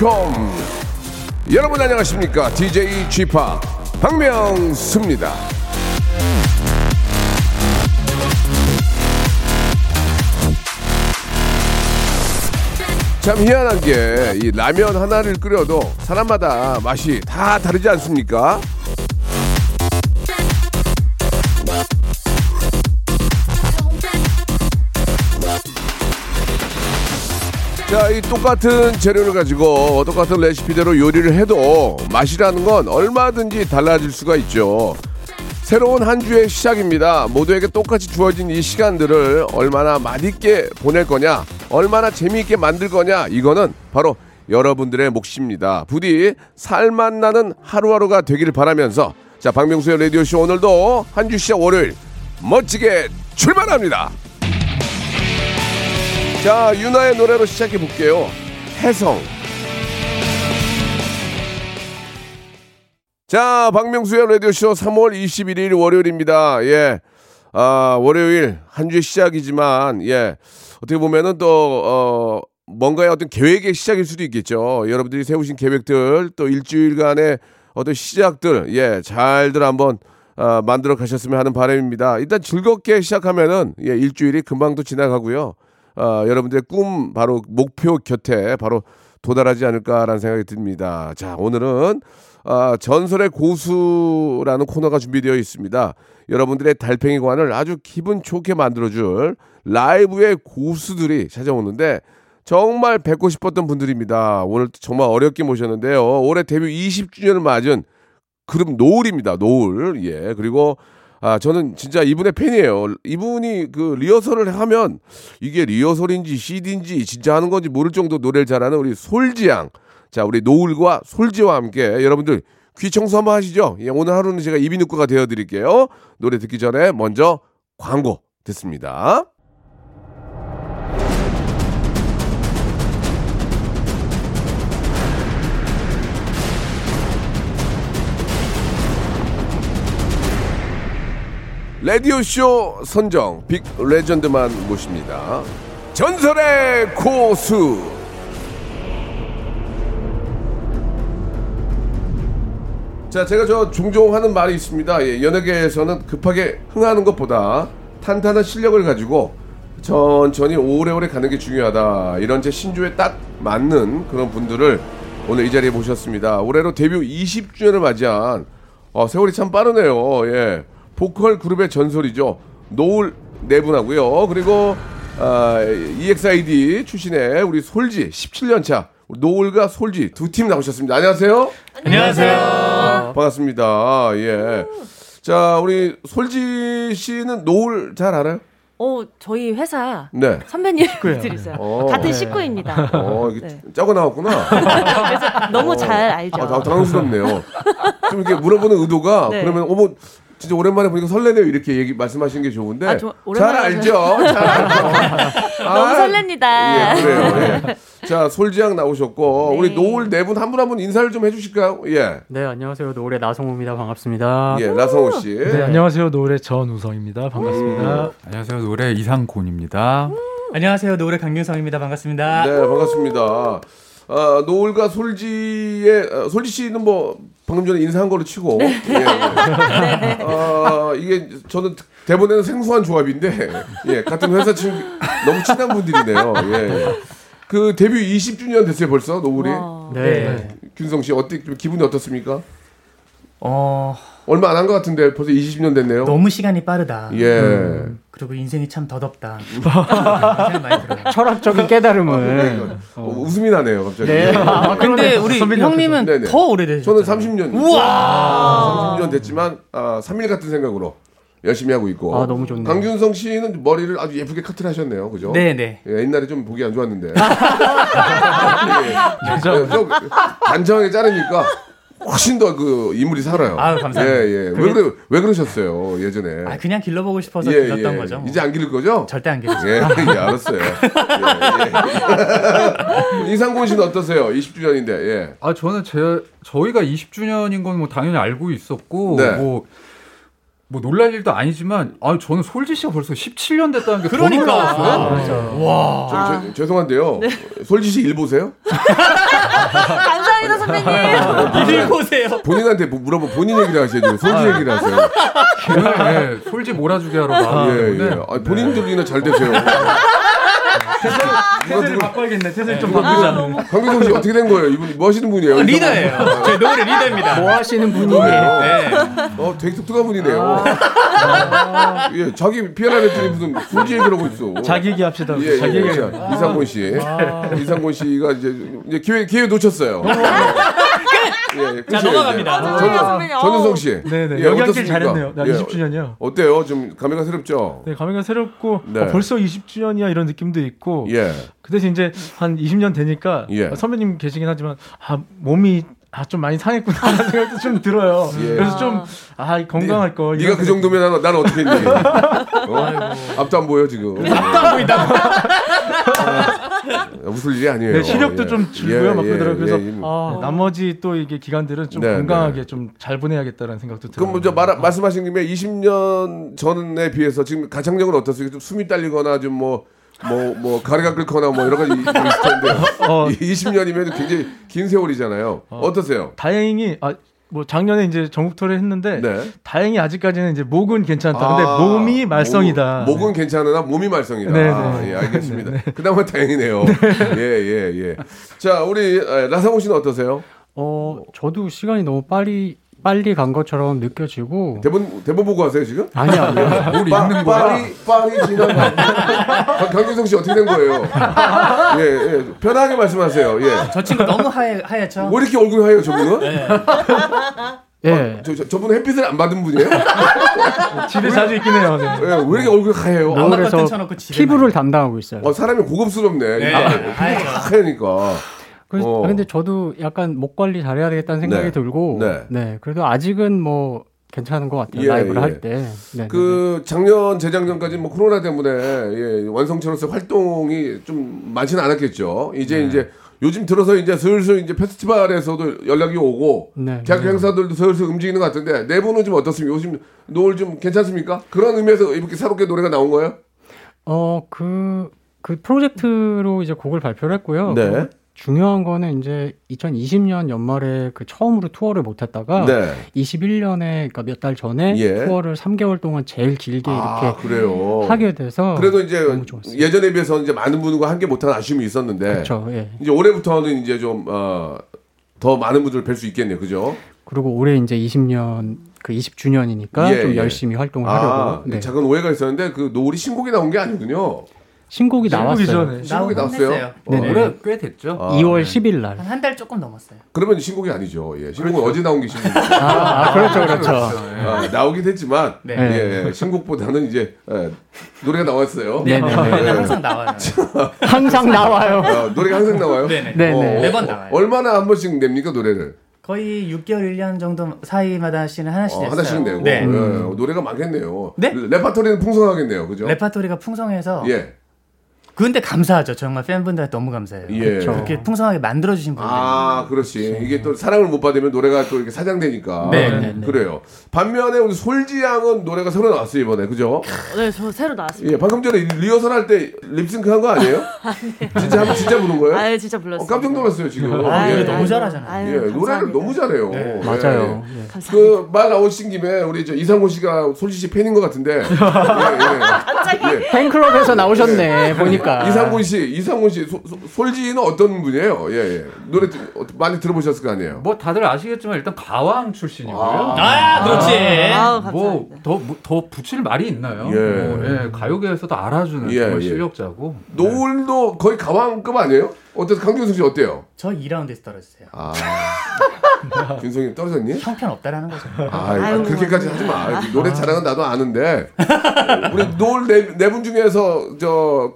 welcome. 여러분 안녕하십니까? DJ Chip 박명수입니다. 참 희한한 게 이 라면 하나를 끓여도 사람마다 맛이 다 다르지 않습니까? 자, 이 똑같은 재료를 가지고 똑같은 레시피대로 요리를 해도 맛이라는 건 얼마든지 달라질 수가 있죠. 새로운 한 주의 시작입니다. 모두에게 똑같이 주어진 이 시간들을 얼마나 맛있게 보낼 거냐, 얼마나 재미있게 만들 거냐, 이거는 바로 여러분들의 몫입니다. 부디 살맛 나는 하루하루가 되기를 바라면서 자, 박명수의 라디오쇼 오늘도 한 주 시작 월요일 멋지게 출발합니다. 자, 유나의 노래로 시작해 볼게요. 해성. 자, 박명수의 라디오쇼 3월 21일 월요일입니다. 예. 아, 월요일 한 주의 시작이지만, 예. 어떻게 보면은 또, 어, 뭔가의 어떤 계획의 시작일 수도 있겠죠. 여러분들이 세우신 계획들, 또 일주일간의 어떤 시작들, 예, 잘들 한번, 아, 만들어 가셨으면 하는 바람입니다. 일단 즐겁게 시작하면은, 예, 일주일이 금방 또 지나가고요. 아, 여러분들의 꿈, 바로 목표 곁에 바로 도달하지 않을까라는 생각이 듭니다. 자, 오늘은 아, 전설의 고수라는 코너가 준비되어 있습니다. 여러분들의 달팽이관을 아주 기분 좋게 만들어줄 라이브의 고수들이 찾아오는데 정말 뵙고 싶었던 분들입니다. 오늘 정말 어렵게 모셨는데요. 올해 데뷔 20주년을 맞은 그룹 노을입니다. 노을. 예. 그리고 아, 저는 진짜 이분의 팬이에요. 이분이 그 리허설을 하면 이게 리허설인지 CD인지 진짜 하는 건지 모를 정도 노래를 잘하는 우리 솔지양. 자, 우리 노을과 솔지와 함께 여러분들 귀 청소 한번 하시죠. 예, 오늘 하루는 제가 이비인후과가 되어드릴게요. 노래 듣기 전에 먼저 광고 듣습니다. 라디오쇼 선정 빅 레전드만 모십니다. 전설의 고수. 자, 제가 저 종종 하는 말이 있습니다. 예, 연예계에서는 급하게 흥하는 것보다 탄탄한 실력을 가지고 천천히 오래오래 가는 게 중요하다. 이런 제 신조에 딱 맞는 그런 분들을 오늘 이 자리에 모셨습니다. 올해로 데뷔 20주년을 맞이한 어, 세월이 참 빠르네요. 예. 보컬 그룹의 전설이죠. 노을 네 분하고요. 그리고 아, EXID 출신의 우리 솔지 17년 차 노을과 솔지 두 팀 나오셨습니다. 안녕하세요. 안녕하세요. 반갑습니다. 예. 자, 우리 솔지 씨는 노을 잘 알아요? 어, 저희 회사 네. 선배님들 있어요. 어. 같은 식구입니다. 어, 이게 네. 짜고 나왔구나. 그래서 너무 어. 잘 알죠. 아, 당- 당황스럽네요. 좀 이렇게 물어보는 의도가 네. 그러면 어머 진짜 오랜만에 보니까 설레네요 이렇게 얘기 말씀하시는 게 좋은데 아, 저 잘 알죠, 잘 알죠. 너무 아, 설렙니다. 예, 그래요. 예. 자, 솔지양 나오셨고 네. 우리 노을 네 분 한 분 한 분 인사를 좀 해주실까요? 예, 네, 안녕하세요. 노을의 나성호입니다. 반갑습니다. 예, 나성호 씨. 네, 안녕하세요. 노을의 전우성입니다. 반갑습니다. 안녕하세요. 노래 이상곤입니다. 안녕하세요. 노래 강균성입니다. 반갑습니다. 네, 반갑습니다. 아, 노을과 솔지의 아, 솔지 씨는 뭐 방금 전에 인사한 걸로 치고 네. 예, 예. 아, 이게 저는 대본에는 생소한 조합인데 예, 같은 회사 친구 너무 친한 분들이네요. 예. 그 데뷔 20주년 됐어요 벌써 노을이 와. 네. 균성 씨 어때 좀 기분이 어떻습니까? 어, 얼마 안 한 것 같은데 벌써 20년 됐네요. 너무 시간이 빠르다. 예. 그리고 인생이 참 더덥다. 들어요. 철학적인 깨달음을. 어, 웃음이 나네요 갑자기. 네. 아, 근데 우리 형님은 네네. 더 오래되셨어요. 저는 30년. 우와. 30년 됐지만 아, 3일 같은 생각으로 열심히 하고 있고. 아, 너무 좋네요. 강균성 씨는 머리를 아주 예쁘게 커트를 하셨네요. 그죠? 네, 네. 예, 옛날에 좀 보기 안 좋았는데. 예, 좀 단정하게 자르니까 훨씬 더 그 인물이 살아요. 아유, 감사합니다. 예, 예. 왜 그래 왜 그러셨어요 예전에? 아 그냥 길러보고 싶어서 예, 길렀던 예. 거죠. 뭐. 이제 안 기를 거죠? 절대 안 기르죠. 예, 예, 알았어요. 예, 예. 이상곤 씨는 어떠세요? 20주년인데, 예. 아 저는 제 저희가 20주년인 건 뭐 당연히 알고 있었고 네. 뭐. 뭐 놀랄 일도 아니지만 아 저는 솔지 씨가 벌써 17년 됐다는 게 그러니까. 더 놀라웠어요. 맞아. 와. 저, 저, 죄송한데요. 솔지 씨 일 보세요? 감사합니다 선배님. 이를 보세요. 본인한테 뭐 물어보 본인 얘기를 하셔야죠. 솔지 얘기를 하세요. 네, 솔지 몰아주게 하러 나왔기 예, 때문에 예. 아, 본인 들이나 잘 되세요. 태세를 바꿔야겠네. 태세를 좀 바꾸자. 누가 강민성 씨 어떻게 된 거예요? 이분 뭐 하시는 분이에요? 리더예요. 저희 노래 리더입니다. 뭐 하시는 분이에요? 네. 어, 되게 독특한 분이네요. 아, 예, 자기 피아노 했더니 무슨 솔지 얘기를 하고 있어. 자기 얘기 합시다. 예, 예, 자기 얘기. 자, 이상곤 씨. 이상곤 씨가 이제, 이제 기회, 기회 놓쳤어요. 예, 자, 끝이에요, 넘어갑니다. 전- 선배님. 전윤성 씨. 네네. 예, 여기 앉길 어떻습니까? 잘했네요. 나 예, 20주년이요. 어때요? 좀 감회가 새롭죠? 네, 감회가 새롭고 네. 어, 벌써 20주년이야 이런 느낌도 있고 예. 그 대신 이제 한 20년 되니까 예. 어, 선배님 계시긴 하지만 아 몸이 아, 좀 많이 상했구나 라는 생각도 좀 들어요. 예. 그래서 좀 아 건강할 걸. 네가 이런 그 정도면 난, 난 어떻게 했니? 어? 앞도 안 보여 지금. 앞도 안 보인다고. 아, 웃을 일이 아니에요. 네, 시력도 예. 좀 줄고요, 예, 막 예, 그러더라고요. 그래서 예, 예. 아, 나머지 또 이게 기간들은 좀 네, 건강하게 네. 좀잘 보내야겠다는 생각도 들어요. 그럼 먼저 말, 말씀하신 김에 20년 전에 비해서 지금 가창력은 어떻습니까? 좀 숨이 딸리거나 좀 뭐 뭐 뭐 가래가 끓거나 뭐 여러 가지 있을 텐데 어. 20년이면 굉장히 긴 세월이잖아요. 어. 떠세요 다행히 아 뭐 작년에 이제 전국 투어를 했는데 네. 다행히 아직까지는 이제 목은 괜찮다. 근데 아, 몸이 말썽이다. 목, 목은 괜찮으나 몸이 말썽이다. 네, 아, 네. 예, 알겠습니다. 그나마 다행이네요. 예, 예, 예. 자, 우리 에, 라상호 씨는 어떠세요? 어, 저도 시간이 너무 빨리 빨리 간 것처럼 느껴지고 대본 대본 보고 하세요 지금? 아니 아니요. 뭘 빠, 읽는 거야? 빨리 빨리 지나가. 강- 강규성 씨 어떻게 된 거예요? 예, 예. 편하게 말씀하세요. 예. 저 친구 너무 하얘, 하얗죠? 왜 이렇게 얼굴이 하얘요, 저분은? 네. 예. 저, 저, 저분은 햇빛을 안 받은 분이에요? 집에 자주 있긴 해요. 네. 예, 왜 이렇게 얼굴이 하얘요? 아, 아, 그래서 피부를 담당하고 있어요. 어, 사람이 고급스럽네. 네. 아. 하얘니까. 그래서 어. 근데 저도 약간 목 관리 잘해야 되겠다는 생각이 네. 들고 네. 네. 그래도 아직은 뭐 괜찮은 것 같아요. 예, 라이브를 예. 할 때. 네, 그 작년 재작년까지 뭐 코로나 때문에 예, 완성체로서 활동이 좀 많지는 않았겠죠. 이제 이제 요즘 들어서 이제 슬슬 이제 페스티벌에서도 연락이 오고 네. 대학 행사들도 슬슬 움직이는 것 같은데 내부는 좀 어떻습니까? 요즘 노을 좀 괜찮습니까? 그런 의미에서 이렇게 새롭게 노래가 나온 거예요? 어, 그, 그 프로젝트로 이제 곡을 발표를 했고요. 네. 그리고 중요한 거는 이제 2020년 연말에 그 처음으로 투어를 못 했다가 네. 21년에 그러니까 몇 달 전에 예. 투어를 3개월 동안 제일 길게 아, 이렇게 그래요. 하게 돼서 그래도 이제. 예전에 비해서 이제 많은 분과 함께 못한 아쉬움이 있었는데 그렇죠. 예. 이제 올해부터는 이제 좀 어, 더 많은 분들을 뵐 수 있겠네요. 그죠? 그리고 올해 이제 20년 그 20주년이니까 예, 좀 예. 열심히 활동을 아, 하려고. 네. 작은 오해가 있었는데 그 노을이 신곡이 나온 게 아니군요. 신곡이 나왔어요. 전에. 신곡이 나왔어요. 어, 네네. 올해 꽤 됐죠. 아, 2월 네. 10일 날. 한 한 달 조금 넘었어요. 그러면 신곡이 아니죠. 예, 신곡은 어제 나온 게 신곡이죠. 아, 아, 그렇죠, 그렇죠. 아, 나오긴 했지만 네. 예, 예, 신곡보다는 이제 예, 노래가 나왔어요. 네, 네, 네. 네, 항상 나와요. 항상 나와요. 어, 노래가 항상 나와요. 네네. 네, 어, 네. 매번 나와요. 얼마나 한 번씩 냅니까 노래를? 거의 6개월, 1년 정도 사이마다씩은 하나씩 어, 냈어요. 하나씩 내고 네. 예, 노래가 많겠네요. 네? 레파토리는 풍성하겠네요. 그죠? 레파토리가 풍성해서 예, 근데 감사하죠. 정말 팬분들한테 너무 감사해요. 예. 그렇게 풍성하게 만들어주신 분들. 아, 그렇지. 이게 또 사랑을 못 받으면 노래가 또 이렇게 사장되니까. 네, 네, 네. 그래요. 반면에 우리 솔지 양은 노래가 새로 나왔어요, 이번에. 그죠? 네, 저 새로 나왔습니다. 예, 방금 전에 리허설 할 때 립싱크 한 거 아니에요? 진짜 한번 진짜 부른 거예요? 아예 진짜 어, 불렀어요. 깜짝 놀랐어요, 지금. 아, 예. 노래 너무 잘하잖아요. 아유, 예, 노래를 감사합니다. 너무 잘해요. 네, 예. 맞아요. 예. 감사합니다. 그말 나오신 김에 우리 저 이상호 씨가 솔지 씨 팬인 것 같은데. 예, 예. 예. 팬클럽에서 나오셨네, 보니까. 이상훈 씨, 이상훈 씨, 소- 소- 솔지는 어떤 분이에요? 예, 예. 노래 들- 어, 많이 들어보셨을 거 아니에요? 뭐 다들 아시겠지만 일단 가왕 출신이고요. 아, 그렇지. 아우, 감사합니다. 뭐더 더 붙일 말이 있나요? 예. 뭐, 예, 가요계에서도 알아주는 예, 정말 예. 실력자고. 노을도 거의 가왕급 아니에요? 어때서 강균성 씨 어때요? 저 2라운드에서 떨어졌어요. 아,균성이 떨어졌니? 형편 없다라는 거죠. 아, 아유, 그렇게까지 하지 마. 노래 잘하는 건 나도 아는데 우리 노을 네 분 중에서 저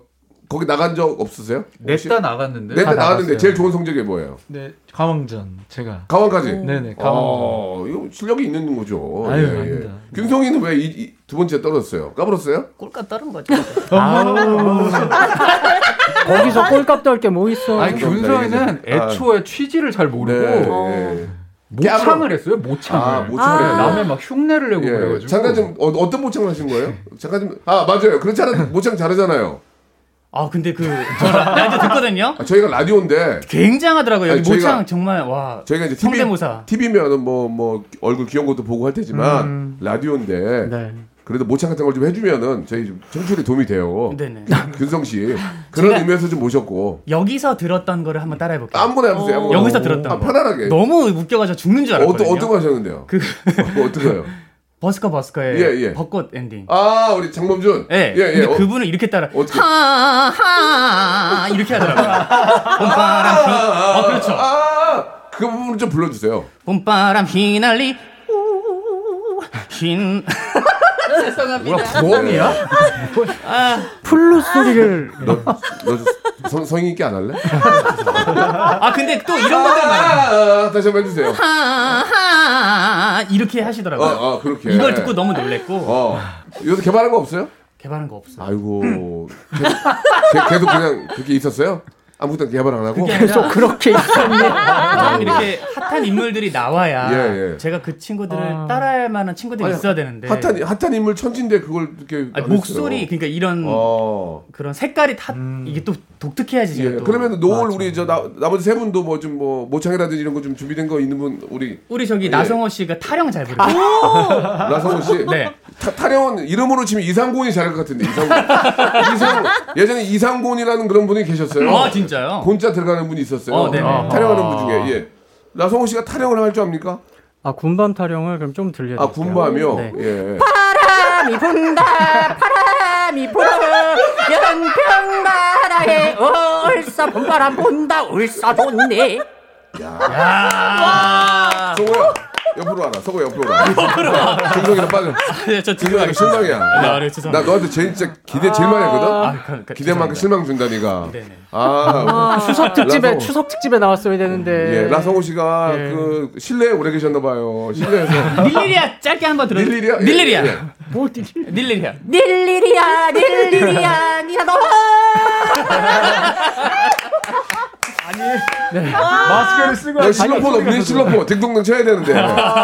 거기 나간 적 없으세요? 냈다 나갔는데. 냈다 다 나갔는데. 제일 좋은 성적이 뭐예요? 네, 가왕전 제가. 가왕까지. 네네, 가왕전. 어, 이거 실력이 있는 거죠. 아유, 예, 예. 아닙니다. 균성이는 왜두 번째 떨어졌어요? 까불었어요? 꼴값 따른 거죠. 아우. 거기서 꼴값 떨 게 뭐 있어. 아니 균성이는 아. 애초에 취지를 잘 모르고 네. 어. 예. 모창을 했어요. 모창을. 아, 모창을 네, 했어요. 남의 막 흉내를 내고 예. 그래가지고. 잠깐 좀 어, 어떤 모창을 하신 거예요? 잠깐 좀 아 맞아요. 그렇지 않아 모창 잘하잖아요. 아 근데 그 저 라디오 듣거든요. 아, 저희가 라디오인데 굉장하더라고요. 아니, 저희가- 모창 정말 와. 저희가 이제 TV 성대모사. TV면은 뭐뭐 얼굴 귀여운 것도 보고 할 테지만 라디오인데 네. 그래도 모창 같은 걸 좀 해주면은 저희 좀 청취율에 도움이 돼요. 네네. 균성 씨 그런 의미에서 좀 모셨고 여기서 들었던 거를 한번 따라해 볼게요. 아무거나 해보세요. 여기서 들었던 아, 거. 편안하게. 너무 웃겨가지고 죽는 줄 알았거든요. 어떤 거 하셨는데요? 그뭐 어떤 거요? 버스커 버스커의 예, 예. 벚꽃 엔딩. 아 우리 장범준. 예. 예, 예. 근데 어, 그분은 이렇게 따라? 하하 이렇게 하더라고요. 봄바람 휘. 어 그렇죠. 아, 그 부분 좀 불러주세요. 봄바람 휘날리 우, 흰. 죄송합니다. 뭐야 부엉이야? 플루 소리를 너, 너 성, 성의 있게 안 할래? 아 근데 또 이런 분들 많아요. 아, 아, 다시 한번 해주세요. 이렇게 하시더라고요. 어, 어, 그렇게. 이걸 듣고 너무 놀랬고 어. 요새 개발한 거 없어요? 개발한 거 없어. 아이고. 계속, 계- 그냥 그렇게 있었어요? 아무것도 개발 안 하고? 계속 그렇게 있었니? 좀 이렇게 핫한 인물들이 나와야 예, 예. 제가 그 친구들을 아. 따라할 만한 친구들이 아니, 있어야 되는데 핫한, 핫한 인물 천진데 그걸 이렇게. 아니, 안 목소리. 그러니까 이런 어. 그런 색깔이 다 이게 또 독특해야지 예. 그러면 노을 우리 저 나, 나머지 세 분도 뭐 좀 뭐 모창이라든지 이런 거 좀 준비된 거 있는 분 우리 우리 저기 예. 나성호 씨가 타령 잘 부르고 나성호 씨. 네. 타, 타령은 이름으로 치면 이상곤이 잘할 것 같은데 이상곤. 이상 예전에 이상곤이라는 그런 분이 계셨어요. 아 진짜요? 곤자 들어가는 분이 있었어요. 어, 네네. 타령하는 분 중에 예. 나성호 씨가 타령을 할 줄 압니까? 아 군밤 타령을 그럼 좀 들려드릴게요. 아 군밤이요. 네. 예. 바람이 분다 바람이 불어 연평나라에 얼싸 봄바람 분다 울싸 좋네 야. 성호야 옆으로 와라. 성호 옆으로 와라. 옆으로 와. 정성이랑 빠져. 네, 저 정성이 실망이야. 아, 네, 나 죄송합니다. 너한테 제일 진짜 기대 제일 많이 했거든. 아, 그, 그, 기대만큼. 실망 준다니까. 네네. 아, 추석 특집에 라성호. 추석 특집에 나왔어야 되는데. 예, 나성호 씨가 예. 그 실내에 오래 계셨나 봐요. 실내에서 닐리리아 짧게 한번 들어. 닐리리아? 예, 닐리리아. 예. 뭐 딜- 닐리리아. 닐리리야 닐리리야 니나 너 마스크를 쓰고 너 실로폰 없니? 실로폰 딩동댕 쳐야 되는데.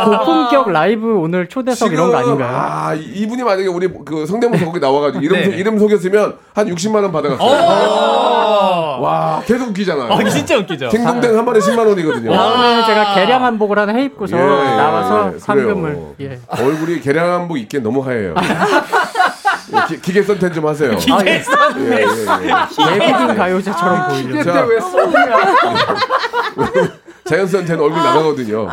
고품격 라이브 오늘 초대석 이런 거 아닌가요? 아, 이- 이분이 만약에 우리 그 성대모사 거기 나와가지고 이름, 네. 소- 이름 속였으면 한 60만 원 받아갔어요. 오. 와, 계속 웃기잖아요. 어, 진짜 웃기죠. 딩동댕 한 마리 10만 원이거든요. 오늘 제가 개량 한복을 하나 해입고서 예, 예, 나와서 예, 상금을. 예. 얼굴이 계량 한복 입기엔 너무 하얘요. 예, 기, 기계 선텐 좀 하세요. 아, 예. 예, 예, 예. 외국인 가요제처럼 보이려. 자, 왜 쏘냐? 자연 선텐 얼굴 나가거든요.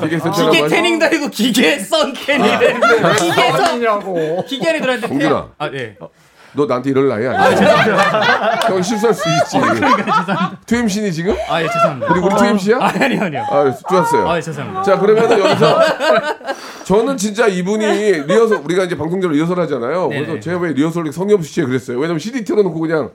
기계 선텐 기계 태닝도 아니고 기계 썬캔이래. 기계 선 냐고 기계 안에 들어왔는데 공준아. 아 예. 너 나한테 이럴 나이 아니야. 형 실수할 수 있지. 투임신이 지금? 아 예 죄송합니다. 우리 우리 투임씨야? 아니 아니 아니요. 아, 좋았어요. 아 예, 죄송합니다. 자 그러면 여기서 저는 진짜 이분이 리허설 우리가 이제 방송대로 리허설 하잖아요. 그래서 네네. 제가 왜 리허설 성의 없이 시에 그랬어요. 왜냐면 CD 틀어놓고 그냥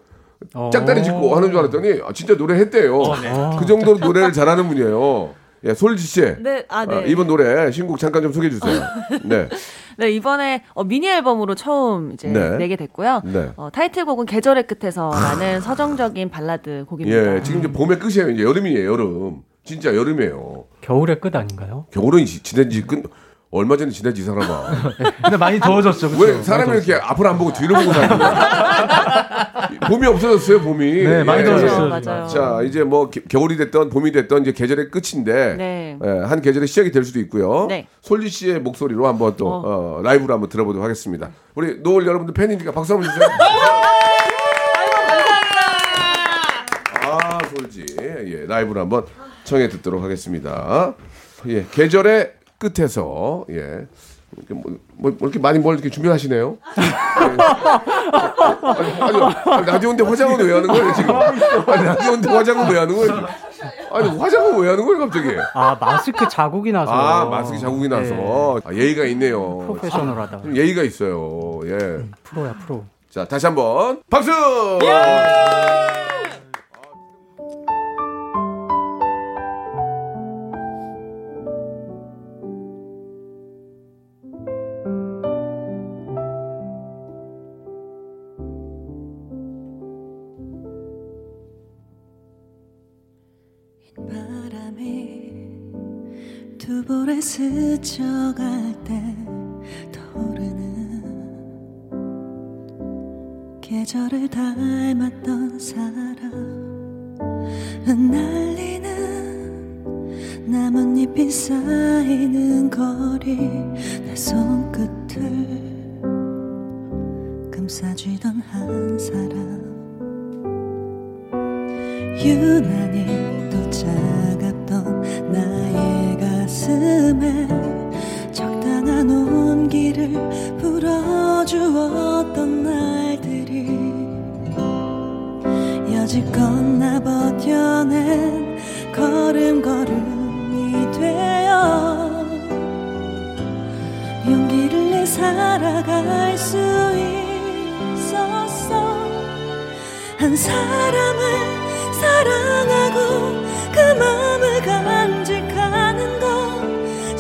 어. 짝다리 짚고 하는 줄 알았더니 아, 진짜 노래 했대요. 어, 네. 그 정도로 노래를 잘하는 분이에요. 예, 솔지 씨. 네, 아, 네. 어, 이번 노래 신곡 잠깐 좀 소개해 주세요. 네. 네, 이번에 어, 미니 앨범으로 처음 이제 네. 내게 됐고요. 네. 어, 타이틀곡은 계절의 끝에서라는 서정적인 발라드 곡입니다. 예, 지금 이제 봄의 끝이에요. 이제 여름이에요, 여름. 진짜 여름이에요. 겨울의 끝 아닌가요? 겨울은 지- 지난 지 끝, 얼마 전에 지난 지 사람아. 근데 많이 더워졌죠. 그쵸? 왜 사람이 이렇게 앞을 안 보고 뒤를 보고 사는 거야? 봄이 없어졌어요, 봄이. 네, 많이 예. 더워졌어요. 맞아요. 자, 이제 뭐 겨- 겨울이 됐던 봄이 됐던 이제 계절의 끝인데 네. 예, 한 계절의 시작이 될 수도 있고요. 네. 솔지 씨의 목소리로 한번 또 어, 라이브로 한번 들어보도록 하겠습니다. 우리 노을 여러분들 팬이니까 박수 한번 주세요. 아, 솔지. 예, 라이브로 한번 청해 듣도록 하겠습니다. 예, 계절의 끝에서 예. 이렇게 뭐, 뭐, 뭐 이렇게 많이 뭘 이렇게 준비하시네요. 예. 아니, 아니, 라디오인데 화장은 왜 하는 거예요 지금? 아니, 라디오인데 화장은 왜 하는 거예요? 아니 화장은 왜 하는 거예요 갑자기? 아 마스크 자국이 나서. 아 마스크 자국이 나서 아, 예의가 있네요. 프로페셔널하다. 좀 예의가 있어요. 예. 프로야 프로. 자, 다시 한번 박수! 바 스쳐갈 때 떠오르는 계절을 닮았던 사람. 흩날리는 나뭇잎이 쌓이는 거리 내 손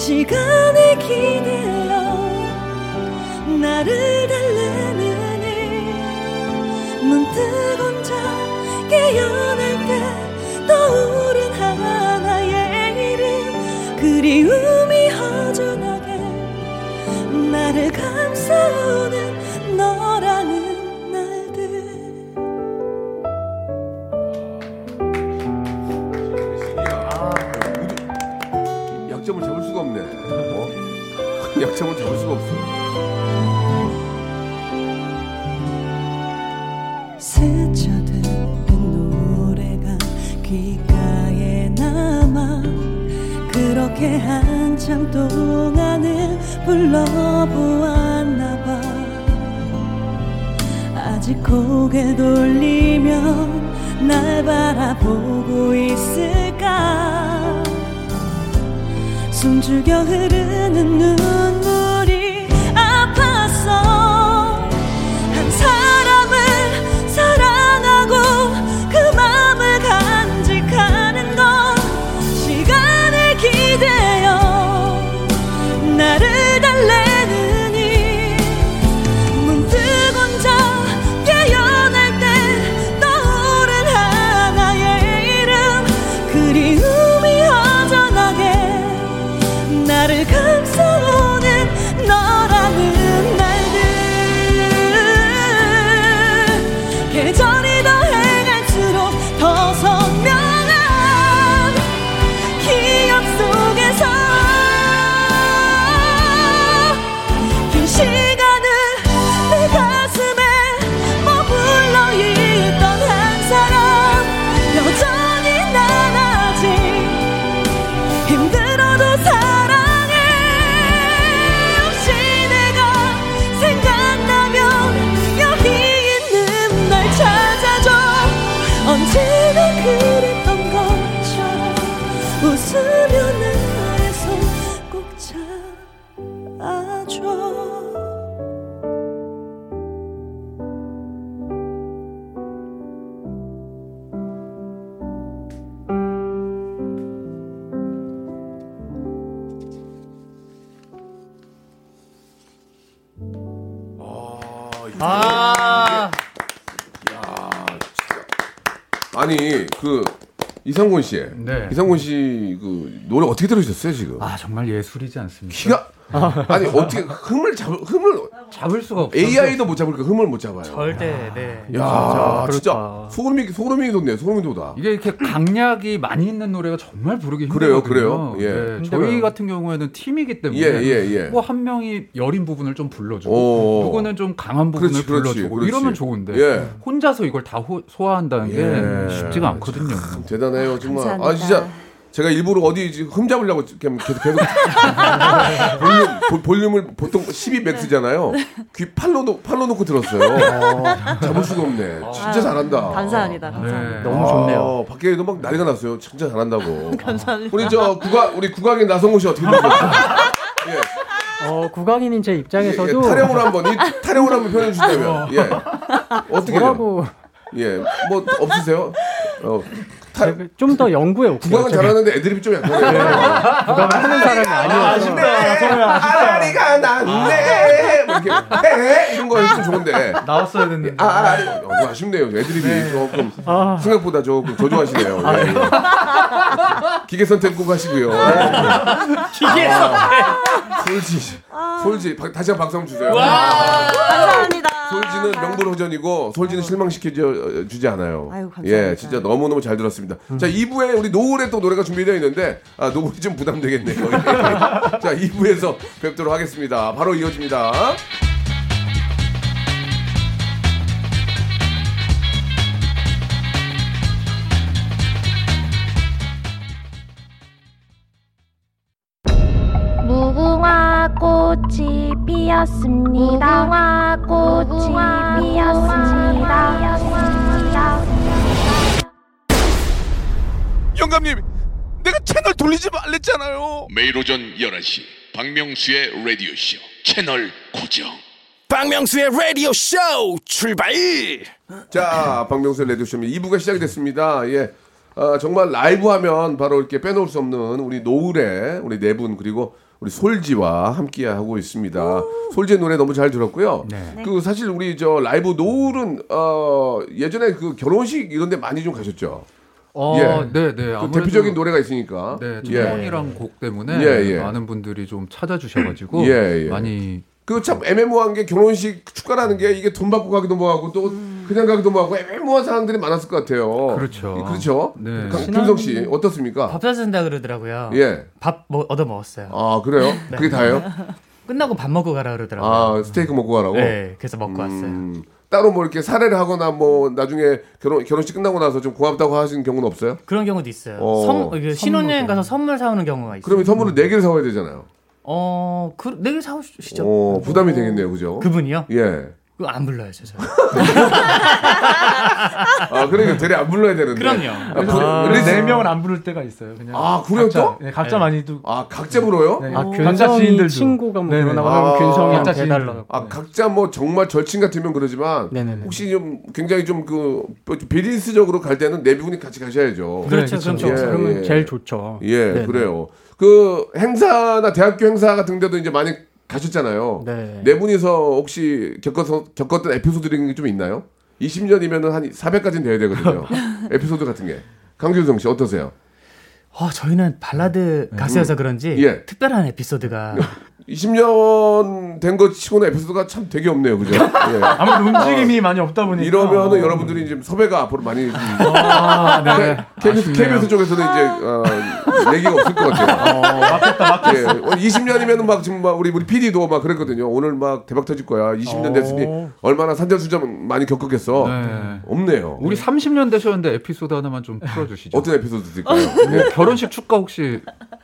시간에 기대어 나를 달래느니 문득 혼자 깨어날 때 떠오른 하나의 이름. 그리움이 허전하게 나를 감싸오는 너라는 수가 없네. 어? 약점을 잡을 수가 없어. 스쳐드는 노래가 귓가에 남아 그렇게 한참 동안을 불러보았나 봐 아직 고개 돌리면 날 바라보고 있을까 숨죽여 흐르는 눈물 이상곤 씨, 네. 이상곤 씨 그 노래 어떻게 들으셨어요 지금? 아 정말 예술이지 않습니까? 키가 아니 어떻게 흠을 잡 흠을 잡을 수가 없어. AI도 못 잡을까 흠을 못 잡아요. 절대 네. 야 진짜 그렇다. 소름이 소름이 돋네 소름이 돋아. 이게 이렇게 강약이 많이 있는 노래가 정말 부르기 그래요, 힘들거든요. 그래요. 예. 네, 힘들어요. 저희 같은 경우에는 팀이기 때문에 예, 예, 예. 뭐한 명이 여린 부분을 좀 불러주고 오. 누구는 좀 강한 부분을 그렇지, 불러주고 그렇지. 이러면 좋은데 예. 혼자서 이걸 다 호- 소화한다는 게 예. 쉽지가 않거든요. 대단해요 정말. 감사합니다. 아 진짜 제가 일부러 어디 지금 흠 잡으려고 계속 계속 볼륨 보- 볼륨을 보통 12 맥스잖아요. 귀 팔로 놓 팔로 놓고 들었어요. 잡을 수가 없네. 진짜 잘한다. 감사합니다. 감사합니다. 네. 너무 좋네요. 아, 밖에도 막 난리가 났어요. 진짜 잘한다고. 감사합니다. 우리 저 국악 우리 국악의 나성호 씨 어떻게 되셨어요? 예. 어, 국악인인 제 예, 입장에서도 타령을 한번 이 타령을 한번 표현해 주시다면 예 어떻게 뭐라고 예 뭐 없으세요? 어 타, 좀 더 연구해 올게요. 국악은 제가. 잘하는데 애드립이 좀 약하네요. 국악을 하는 사람이 아니어서. 아라리가 났네. 뭐 이렇게 해 이런 거 했으면 좋은데. 나왔어야 됐는데. 아, 아, 좀 아쉽네요. 애드립이 조금 생각보다 조금 조조하시네요. 예, 예. 기계 선택 꼭 하시고요. 기계 선택. 솔지, 솔지. 박- 다시 한번 박수 한번 주세요. 감사합니다. 솔지는 명불허전이고 솔지는 실망시켜 주지 않아요. 아유. 예, 진짜 너무 너무 잘 들었습니다. 자, 2부에 우리 노을에 또 노래가 준비되어 있는데 아, 노을이 좀 부담되겠네요. 예. 자, 2부에서 뵙도록 하겠습니다. 바로 이어집니다. 피었습니다. 무궁화 꽃이 피었습니다. 영감님, 내가 채널 돌리지 말랬잖아요. 매일 오전 11시 박명수의 라디오 쇼 채널 고정 박명수의 라디오 쇼 출발. 자, 박명수의 라디오쇼 2부가 시작이 됐습니다. 예. 아, 정말 라이브 하면 바로 이렇게 빼놓을 수 없는 우리 노을의 우리 네 분 그리고 우리 솔지와 함께 하고 있습니다. 솔지의 노래 너무 잘 들었고요. 그 사실 우리 저 라이브 노을은 어 예전에 그 결혼식 이런 데 많이 좀 가셨죠. 어, 예. 네, 네. 그 대표적인 노래가 있으니까. 네, 예. 천원이란 곡 때문에 예, 예. 많은 분들이 좀 찾아주셔가지고 예, 예. 많이 그 참 애매모호한 게 결혼식 축가라는 게 이게 돈 받고 가기도 뭐하고 또 그냥 가기도 뭐하고 애매모호한 상황들이 많았을 것 같아요. 그렇죠. 그렇죠. 네. 강- 김성 씨 어떻습니까? 밥 사준다 그러더라고요. 예. 밥 뭐 얻어 먹었어요. 아 그래요? 그게 다예요? 끝나고 밥 먹고 가라 그러더라고요. 아 스테이크 먹고 가라고? 네, 그래서 먹고 왔어요. 음, 따로 뭐 이렇게 사례를 하거나 뭐 나중에 결혼 결혼식 끝나고 나서 좀 고맙다고 하시는 경우는 없어요? 그런 경우도 있어요. 어. 선, 이게 신혼여행 가서 선물 사오는 경우가 있어요. 그러면 선물을 네 개를 사와야 되잖아요. 어, 그, 내일 사오시죠. 어, 부담이 되겠네요, 그죠? 그분이요? 예. 그거 안 불러요, 저. 아 그러니까 대리 안 불러야 되는데. 그럼요. 아, 부- 아, 네 명은 안 부를 때가 있어요. 그냥 아 그래요 각자, 또? 네, 각자 많이 또 아 각자 불어요? 네, 아, 각자 균성이 지인들도. 친구가 뭐 네네. 그러나 아, 하면 균성이한테 각자 지인들. 해달라고. 아 각자 뭐 정말 절친 같으면 그러지만 네네네. 혹시 좀 굉장히 좀 그 비즈니스적으로 갈 때는 네 분이 같이 가셔야죠. 그렇죠, 그렇죠. 그렇죠. 예, 그러면 예. 제일 좋죠. 예, 네네. 그래요. 그 행사나 대학교 행사 같은 데도 이제 많이 가셨잖아요. 네. 네 분이서 혹시 겪어서 겪었던 에피소드가 좀 있나요? 20년이면은 한 400까지는 돼야 되거든요. 에피소드 같은 게. 강규성 씨 어떠세요? 어, 저희는 발라드 가수여서 그런지 예. 특별한 에피소드가 20년 된 것 치고는 에피소드가 참 되게 없네요. 그죠? 예. 아무래도 움직임이 많이 없다 보니까 이러면은 어. 여러분들이 이제 섭외가 앞으로 많이 좀 아, 네. KBS, KBS 쪽에서는 이제 어, 얘기가 없을 것 같아요. 맞겠다 맞겠다. 예, 20년이면은 막 지금 막 우리 우리 PD도 막 그랬거든요. 오늘 막 대박 터질 거야. 20년 됐으니 얼마나 산전수전 많이 겪었겠어. 네. 없네요. 우리 30년 되셨는데 에피소드 하나만 좀 풀어주시죠. 어떤 에피소드 드릴까요? 뭐 결혼식 축가 혹시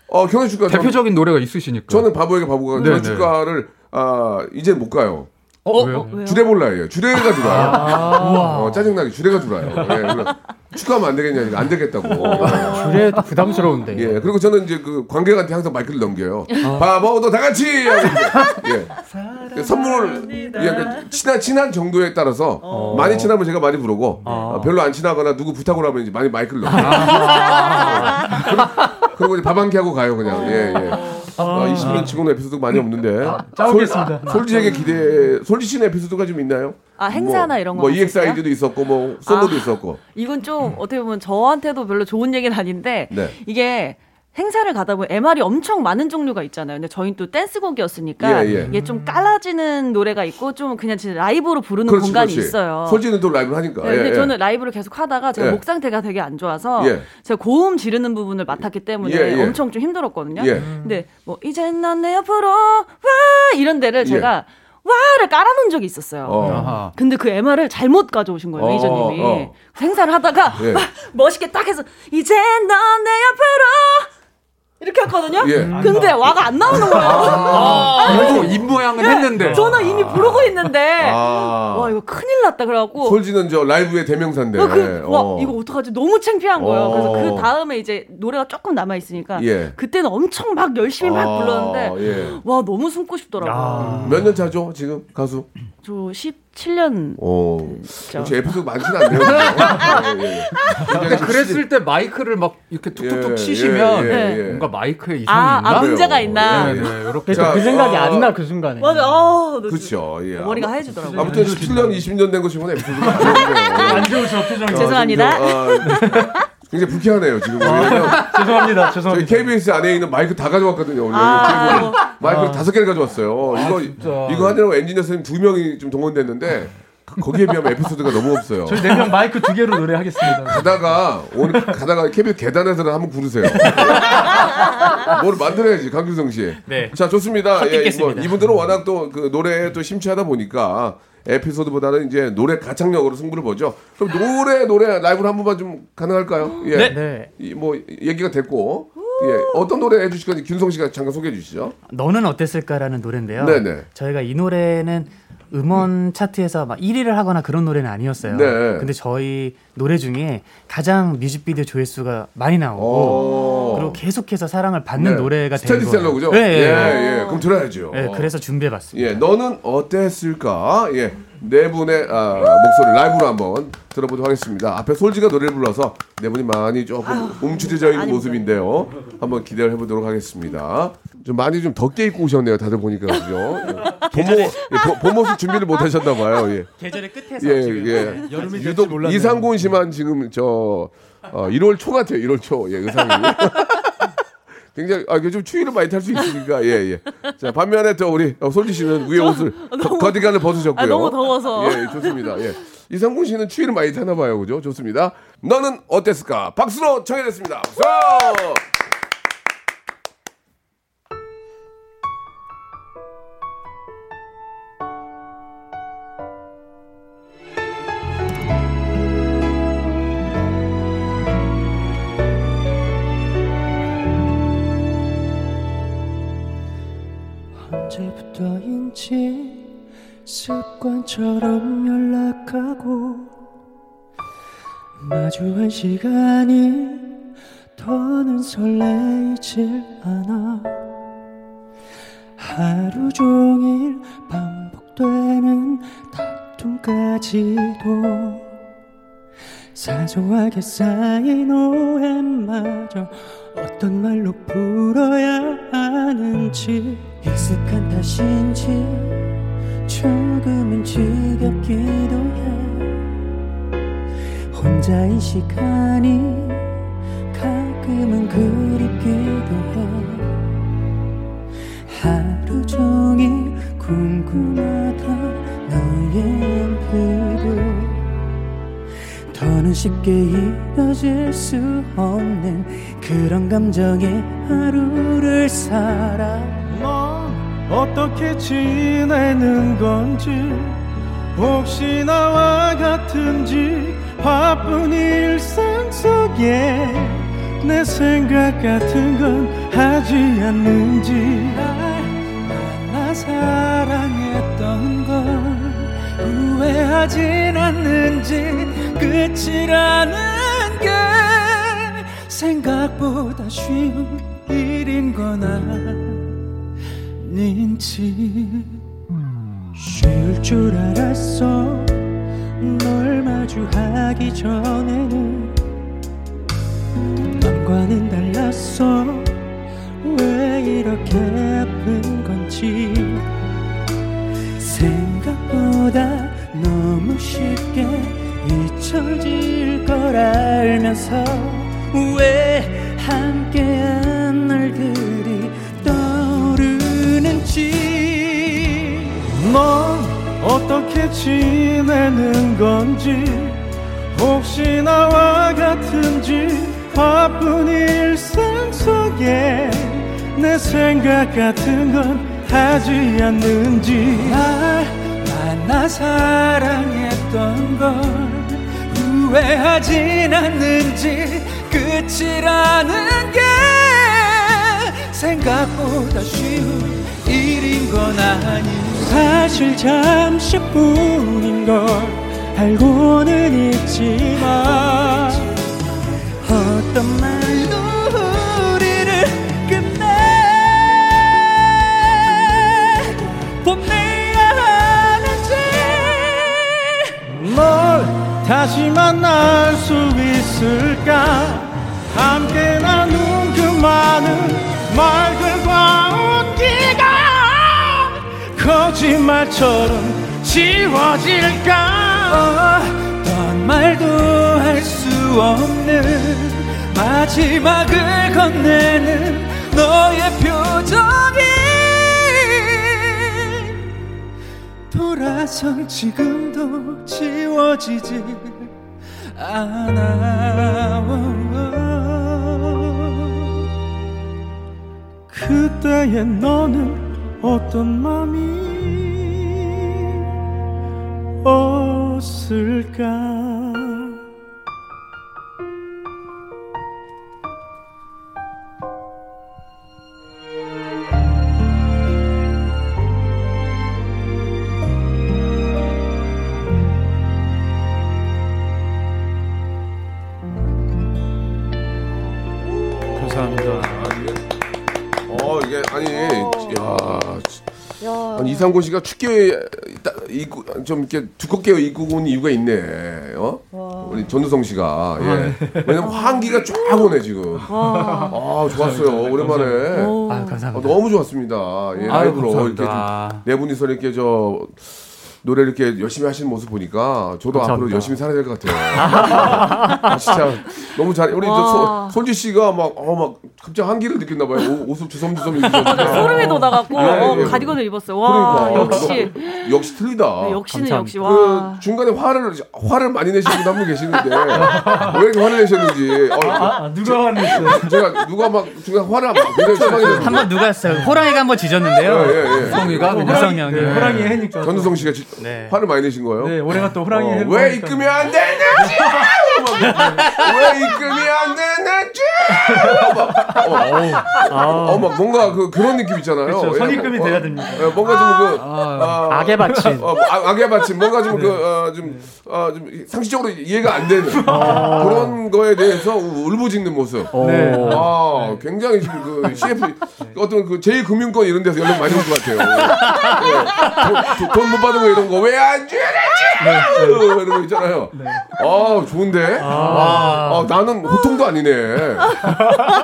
어, 결혼축가 대표적인 노래가 있으니까. 저는 바보에게 바보가 네, 결혼축가를 아 이제 못 가요. 어, 왜요? 어, 왜요? 주례 볼라예요. 주례가 들어와요. 우와. 어, 짜증나게 주례가 들어와요. 예, 그래서 축하하면 안 되겠냐, 이거 안 되겠다고. 줄에 부담스러운데. 예, 그리고 저는 이제 그 관객한테 항상 마이크를 넘겨요. 바보도 다 같이! 하고 이제, 예. 선물을 약간 친한, 친한 정도에 따라서 많이 친하면 제가 많이 부르고 어, 별로 안 친하거나 누구 부탁을 하면 이제 많이 마이크를 넘겨요. 어, 그리고 이제 밥한 끼 하고 가요, 그냥. 예, 예. 어, 20년 치고는 에피소드가 많이 없는데. 짜오겠습니다. 솔, 솔지에게 기대, 솔지 씨는 에피소드가 좀 있나요? 아, 행사나 뭐, 이런 거 뭐? EXID도 있었고, 뭐 솔로도 아. 있었고. 이건 좀 어떻게 보면 저한테도 별로 좋은 얘기는 아닌데 네. 이게 행사를 가다 보면 MR이 엄청 많은 종류가 있잖아요. 근데 저희는 또 댄스곡이었으니까 예, 예. 이게 좀 깔라지는 노래가 있고 좀 그냥 진짜 라이브로 부르는 그렇지, 공간이 그렇지. 있어요. 솔지는 또 라이브를 하니까. 네, 예, 근데 예. 저는 라이브를 계속 하다가 제가 예. 목 상태가 되게 안 좋아서 예. 제가 고음 지르는 부분을 맡았기 때문에 예, 예. 엄청 좀 힘들었거든요. 예. 근데 뭐 이젠 난내 옆으로 와 이런 데를 제가 와를 깔아놓은 적이 있었어요. 어. 근데 그 MR을 잘못 가져오신 거예요, 어, 매니저님이. 어. 행사를 하다가 예. 막 멋있게 딱 해서 이제 넌 내 옆으로 이렇게 했거든요. 예. 근데 와가 안 나오는 거예요. 그래도 입 모양은 했는데. 네, 저는 이미 부르고 있는데 아. 와 이거 큰일 났다 그래갖고 솔지는 저 라이브의 대명사인데. 어, 그, 와 어. 이거 어떡하지 너무 창피한 거예요. 어. 그래서 그 다음에 이제 노래가 조금 남아 있으니까 예. 그때는 엄청 막 열심히 막 아, 불렀는데 예. 와 너무 숨고 싶더라고 요. 몇 년 차죠 지금 가수? 저 17년 어. 진짜. 역시 에피소드 많지는 않네요. 그죠? 예, 예. 근데 그랬을 때 마이크를 막 이렇게 툭툭툭 예, 치시면 예, 예, 예. 뭔가 마이크에 이상이 아, 있나? 아 문제가. 있나? 네, 네, 이렇게 자, 그 생각이 아, 안나 그 순간에. 맞아. 어, 너 그렇죠. 예. 머리가 하얘지더라고요. 아무튼 17년, 20년 된거 치고는 에피소드가. 안 좋으셔 표정이. 죄송합니다. 아, 굉장히 불쾌하네요 지금. 죄송합니다. 저희 죄송합니다. KBS 안에 있는 마이크 다 가져왔거든요. 오늘 아, 아이고. 마이크를 다섯 개를 가져왔어요. 이거 진짜. 이거 하느라고 엔지니어 선생님 두 명이 좀 동원됐는데 거기에 비하면 에피소드가 너무 없어요. 저희 네명 마이크 두 개로 노래하겠습니다. 가다가 오늘 가다가 KBS 계단에서는 한번 부르세요. 뭘 만들어야지 강규성 씨. 네. 자 좋습니다. 예. 뭐 이분들은 워낙 또 그 노래에 또 심취하다 보니까 에피소드보다는 이제 노래 가창력으로 승부를 보죠. 그럼 노래 노래 라이브로 한 번만 좀 가능할까요? 예. 네. 네. 이, 뭐 얘기가 됐고 예. 어떤 노래 해주실 건지 균성 씨가 잠깐 소개해 주시죠. 너는 어땠을까라는 노래인데요. 네네. 저희가 이 노래는 음원 차트에서 막 1위를 하거나 그런 노래는 아니었어요. 네. 근데 저희 노래 중에 가장 뮤직비디오 조회수가 많이 나오고 오. 그리고 계속해서 사랑을 받는 네. 노래가 된 스테디셀러 거예요. 그죠? 네, 예, 예. 예. 그럼 들어야죠. 네, 그래서 준비해봤습니다. 예, 너는 어땠을까? 예, 네 분의 아, 목소리 라이브로 한번 들어보도록 하겠습니다. 앞에 솔지가 노래를 불러서 네 분이 많이 조금 움츠려져 있는. 모습인데요. 한번 기대를 해보도록 하겠습니다. 좀 많이 좀 덥게 입고 오셨네요, 다들 보니까 그죠? 예. 봄모 예, 보- 봄모습 준비를 못 하셨나 봐요. 예, 계절의 끝에서 예, 지금 예. 여름이 유독 몰랐네요. 이상곤 씨만 지금 저 어, 1월 초 같아요, 1월 초. 예, 의상이. 굉장히 아, 이게 좀 추위를 많이 탈 수 있으니까 예 예. 자 반면에 또 우리 어, 솔지 씨는 위에 옷을 거- 거디건을 벗으셨고요. 아, 너무 더워서. 예, 좋습니다. 예. 이상군 씨는 추위를 많이 타나 봐요, 그죠? 좋습니다. 너는 어땠을까? 박수로 청해냈습니다. 박수! 언제부터인지 습관처럼 연락하고 마주한 시간이 더는 설레이질 않아. 하루 종일 반복되는 다툼까지도 사소하게 쌓인 오해마저 어떤 말로 풀어야 하는지 익숙한 탓인지 조금은 지겹기도 해. 혼자인 시간이 가끔은 그립기도 해. 하루 종일 궁금하던 너의 엠프도 더는 쉽게 이어질 수 없는 그런 감정의 하루를 살아. 넌 어떻게 지내는 건지 혹시 나와 같은지 바쁜 일상 속에 내 생각 같은 건 하지 않는지. 날 만나 사랑했던 걸 후회하진 않는지 끝이라는 게 생각보다 쉬운 일인 건아 닌지. 쉬울 줄 알았어. 널 마주하기 전에는 남과는 달랐어. 왜 이렇게 아픈 건지. 생각보다 너무 쉽게 잊혀질 걸 알면서 왜 함께 넌 어떻게 지내는 건지 혹시 나와 같은지 바쁜 일상 속에 내 생각 같은 건 하지 않는지. 날 만나 사랑했던 걸 후회하진 않는지 끝이라는 게 생각보다 쉬운 일인 건 아니 사실 잠시뿐인 걸 알고는 있지만 어떤 말로 우리를 끝내 보내야 하는지 널 다시 만날 수 있을까? 함께 나눈 그 많은 말들과 온기가 거짓말처럼 지워질까? 어떤 말도 할 수 없는 마지막을 건네는 너의 표정이 돌아선 지금도 지워지지 않아. 그때의 너는 어떤 맘이 없을까 이상곤 씨가 춥게 따- 입고 좀 이렇게 두껍게 입고 온 이유가 있네. 어? 우리 전우성 씨가 예. 왜냐면 환기가 쫙 오네 지금. 아 좋았어요 오랜만에. 아, 감사합니다. 어, 너무 좋았습니다. 예, 라이브로 이렇게 감사합니다. 좀네 분이서 이렇게 저 노래 이렇게 열심히 하시는 모습 보니까 저도 앞으로 감사합니다. 열심히 살아야 될 것 같아요. 아, 진짜 너무 잘해. 우리 저 와. 소, 솔지 씨가 막어 막 갑자기 한기를 느꼈나 봐요. 옷- 옷을 주섬주섬 입으셨는데. 소름이 돋아갖고 예, 어, 예. 가디건을 입었어요. 와 그러니까. 역시 너- 역시 틀리다. 네, 역시는 감사합니다. 역시 그 와. 중간에 화를 화를 많이 내시는 분 한 분 계시는데 왜 이렇게 화를 내셨는지 어, 아, 누가 화냈어요? 제가 누가 막 중간 화를 막 굉장히 심하게 내서 한번 누가 했어요? 호랑이가 한번 지졌는데요. 예, 예, 예. 성이가 형이. 네, 호랑이 해니까. 또. 전두성 씨가 지- 네. 화를 많이 내신 거예요? 네, 올해가 또 호랑이 어, 해. 왜 입금이 안 되는지 왜 입금이 안 되는지 막, 어, 어, 어, 막 뭔가 그 그런 느낌 있잖아요. 그렇죠. 예, 선입금이 어, 돼야 됩니다. 예, 뭔가 좀그 아, 악의 받침. 어, 아, 악의 받침 뭔가 좀그 어, 좀, 어, 좀 상식적으로 이해가 안 되는 그런 거에 대해서 우- 울부짖는 모습. 네. 아, 굉장히 지금 그 CF 어떤 그 제2금융권 이런 데서 연락 많이 올 것 같아요. 예. 돈못 받은 거 이런 거 왜 안 주지? 이런 거 있잖아요. 아, 좋은데? 아, 나는 호통도 아니네.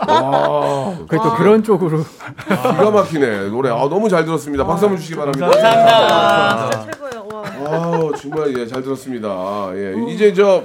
와, 그게 또 그런 쪽으로 기가 막히네. 노래. 아, 너무 잘 들었습니다. 박수 한번 주시기 바랍니다. 아, 진짜 최고예요. 와. 아, 정말 예, 잘 들었습니다. 예. 이제 저